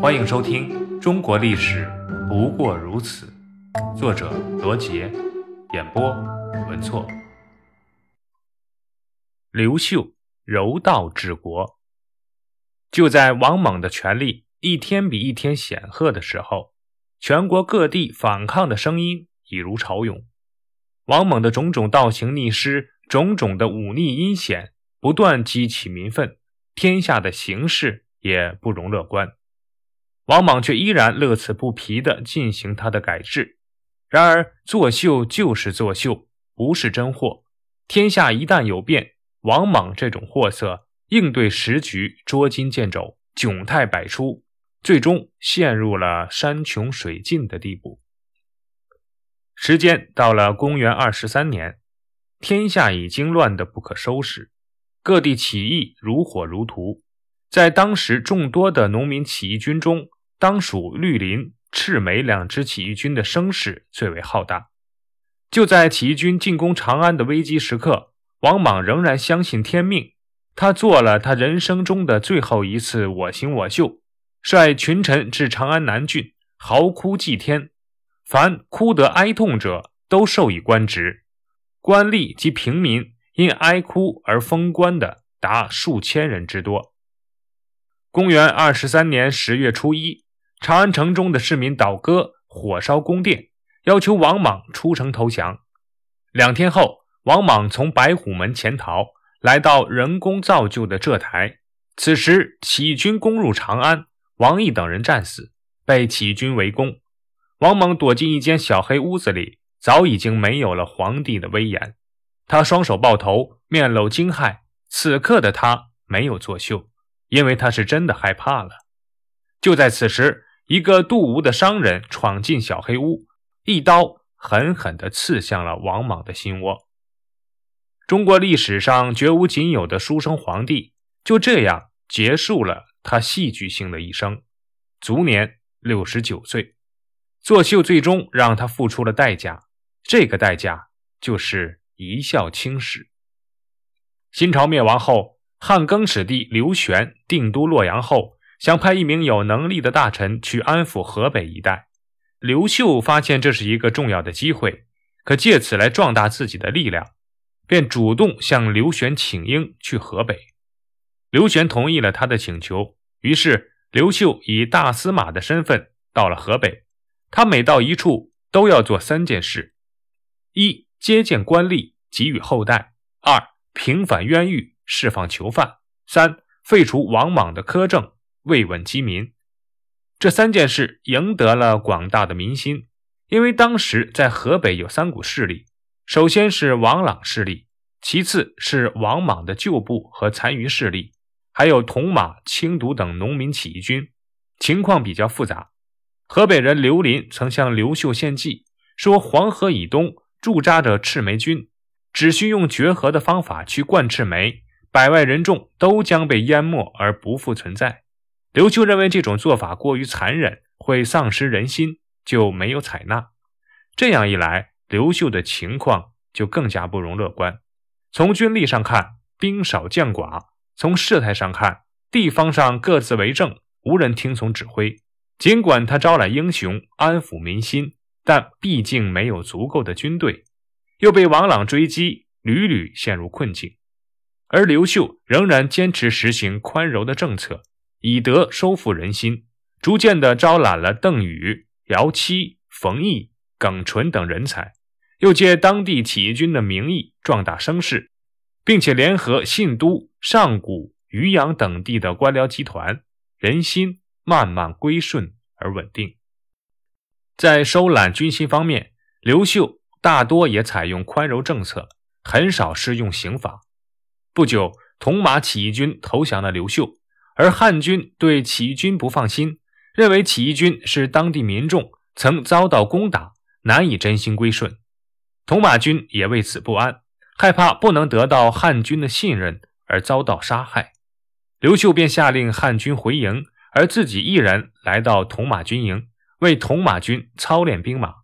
欢迎收听《中国历史不过如此》，作者罗杰，演播文措。刘秀柔道治国。就在王莽的权力一天比一天显赫的时候，全国各地反抗的声音已如潮涌。王莽的种种倒行逆施，种种的忤逆阴险，不断激起民愤，天下的形势也不容乐观。王莽却依然乐此不疲地进行他的改制。然而，作秀就是作秀，不是真货。天下一旦有变，王莽这种货色。应对时局，捉襟见肘，窘态百出，最终陷入了山穷水尽的地步。时间到了公元二十三年，天下已经乱得不可收拾，各地起义如火如荼。在当时众多的农民起义军中，当属绿林、赤眉两支起义军的声势最为浩大。就在起义军进攻长安的危机时刻，王莽仍然相信天命。他做了他人生中的最后一次我行我秀，率群臣至长安南郡，嚎哭祭天，凡哭得哀痛者都授以官职，官吏及平民因哀哭而封官的达数千人之多。公元二十三年十月初一，长安城中的市民倒戈，火烧宫殿，要求王莽出城投降。两天后，王莽从白虎门潜逃。来到人工造就的浙台，此时起义军攻入长安，王毅等人战死，被起义军围攻。王莽躲进一间小黑屋子里，早已经没有了皇帝的威严。他双手抱头，面露惊骇。此刻的他没有作秀，因为他是真的害怕了。就在此时，一个杜吴的商人闯进小黑屋，一刀狠狠地刺向了王莽的心窝。中国历史上绝无仅有的书生皇帝，就这样结束了他戏剧性的一生，卒年六十九岁。作秀最终让他付出了代价，这个代价就是一笑青史。新朝灭亡后，汉更始帝刘玄定都洛阳后，想派一名有能力的大臣去安抚河北一带。刘秀发现这是一个重要的机会，可借此来壮大自己的力量。便主动向刘玄请缨去河北，刘玄同意了他的请求。于是刘秀以大司马的身份到了河北。他每到一处都要做三件事：一、接见官吏，给予厚待；二、平反冤狱，释放囚犯；三、废除王莽的苛政，慰问饥民。这三件事赢得了广大的民心，因为当时在河北有三股势力。首先是王朗势力，其次是王莽的旧部和残余势力，还有铜马、青毒等农民起义军，情况比较复杂。河北人刘林曾向刘秀献计，说黄河以东驻扎着赤眉军，只需用绝河的方法去灌赤眉，百万人众都将被淹没而不复存在。刘秀认为这种做法过于残忍，会丧失人心，就没有采纳。这样一来。刘秀的情况就更加不容乐观。从军力上看，兵少将寡；从事态上看，地方上各自为政，无人听从指挥。尽管他招揽英雄，安抚民心，但毕竟没有足够的军队，又被王朗追击，屡屡陷入困境。而刘秀仍然坚持实行宽柔的政策，以德收复人心，逐渐地招揽了邓禹、姚期、冯异、耿纯等人才。又借当地起义军的名义壮大声势，并且联合信都、上古、渔阳等地的官僚集团，人心慢慢归顺而稳定。在收揽军心方面，刘秀大多也采用宽容政策，很少施用刑法。不久，铜马起义军投降了刘秀，而汉军对起义军不放心，认为起义军是当地民众曾遭到攻打，难以真心归顺。铜马军也为此不安，害怕不能得到汉军的信任而遭到杀害。刘秀便下令汉军回营，而自己一人来到铜马军营，为铜马军操练兵马。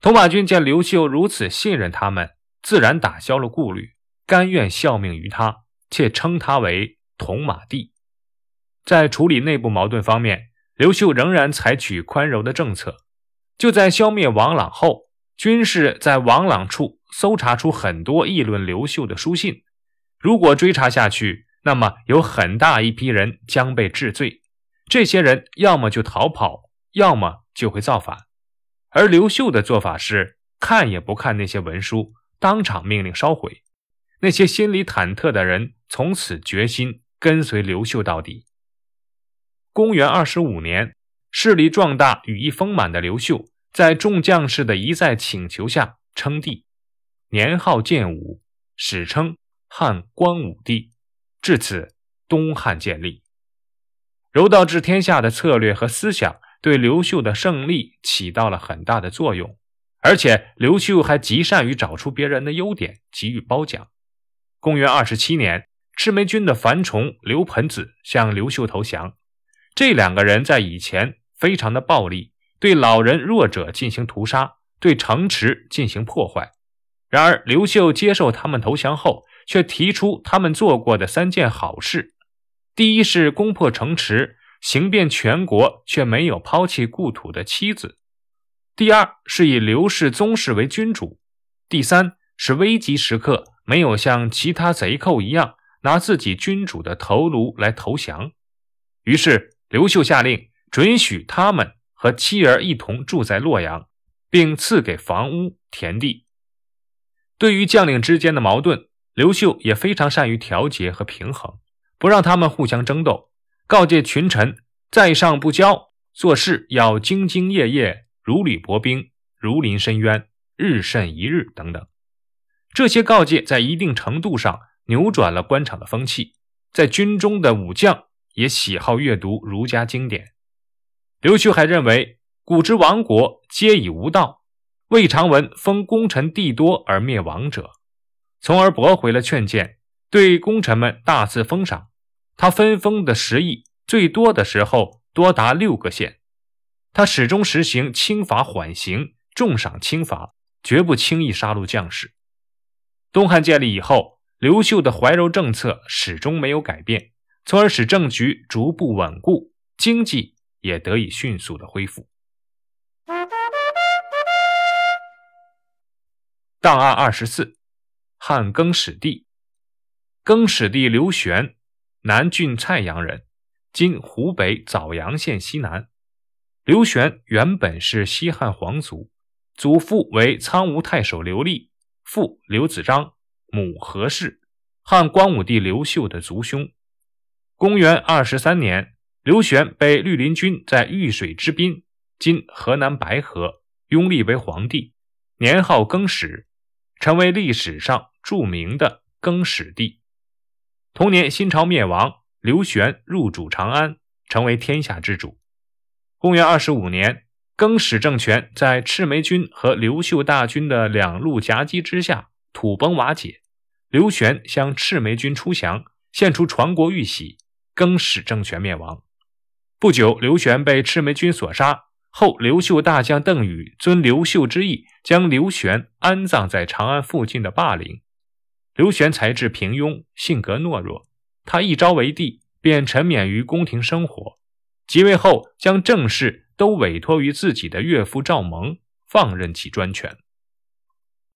铜马军见刘秀如此信任他们，自然打消了顾虑，甘愿效命于他，且称他为铜马帝。在处理内部矛盾方面，刘秀仍然采取宽容的政策。就在消灭王朗后，军士在王朗处搜查出很多议论刘秀的书信。如果追查下去，那么有很大一批人将被治罪。这些人要么就逃跑，要么就会造反。而刘秀的做法是看也不看那些文书，当场命令烧毁。那些心里忐忑的人从此决心跟随刘秀到底。公元二十五年，势力壮大、羽翼丰满的刘秀，在众将士的一再请求下称帝，年号建武，史称汉光武帝。至此，东汉建立。柔道治天下的策略和思想对刘秀的胜利起到了很大的作用，而且刘秀还极善于找出别人的优点，给予褒奖。公元二十七年，赤眉军的樊崇、刘盆子向刘秀投降。这两个人在以前非常的暴力，对老人弱者进行屠杀，对城池进行破坏。然而刘秀接受他们投降后，却提出他们做过的三件好事：第一是攻破城池，行遍全国，却没有抛弃故土的妻子；第二是以刘氏宗室为君主；第三是危急时刻没有像其他贼寇一样拿自己君主的头颅来投降。于是。刘秀下令准许他们和妻儿一同住在洛阳，并赐给房屋田地。对于将领之间的矛盾，刘秀也非常善于调节和平衡，不让他们互相争斗，告诫群臣在上不骄，做事要兢兢业业，如履薄冰，如临深渊，日甚一日等等。这些告诫在一定程度上扭转了官场的风气，在军中的武将。也喜好阅读儒家经典。刘秀还认为，古之亡国皆以无道，未尝闻封功臣地多而灭亡者，从而驳回了劝谏，对功臣们大肆封赏。他分封的食邑最多的时候多达六个县。他始终实行轻罚缓刑，重赏轻罚，绝不轻易杀戮将士。东汉建立以后，刘秀的怀柔政策始终没有改变。从而使政局逐步稳固，经济也得以迅速的恢复。档案二十四，汉更始帝，更始帝刘玄，南郡蔡阳人，今湖北枣阳县西南。刘玄原本是西汉皇族，祖父为苍梧太守刘立，父刘子章，母何氏，汉光武帝刘秀的族兄。公元二十三年，刘玄被绿林军在玉水之滨（今河南白河）拥立为皇帝，年号更始，成为历史上著名的更始帝。同年，新朝灭亡，刘玄入主长安，成为天下之主。公元二十五年，更始政权在赤眉军和刘秀大军的两路夹击之下土崩瓦解，刘玄向赤眉军出降，献出传国玉玺。更始政权灭亡不久，刘玄被赤眉军所杀。后刘秀大将邓禹遵刘秀之意，将刘玄安葬在长安附近的霸陵。刘玄才智平庸，性格懦弱，他一朝为帝，便沉湎于宫廷生活。即位后，将政事都委托于自己的岳父赵蒙，放任其专权。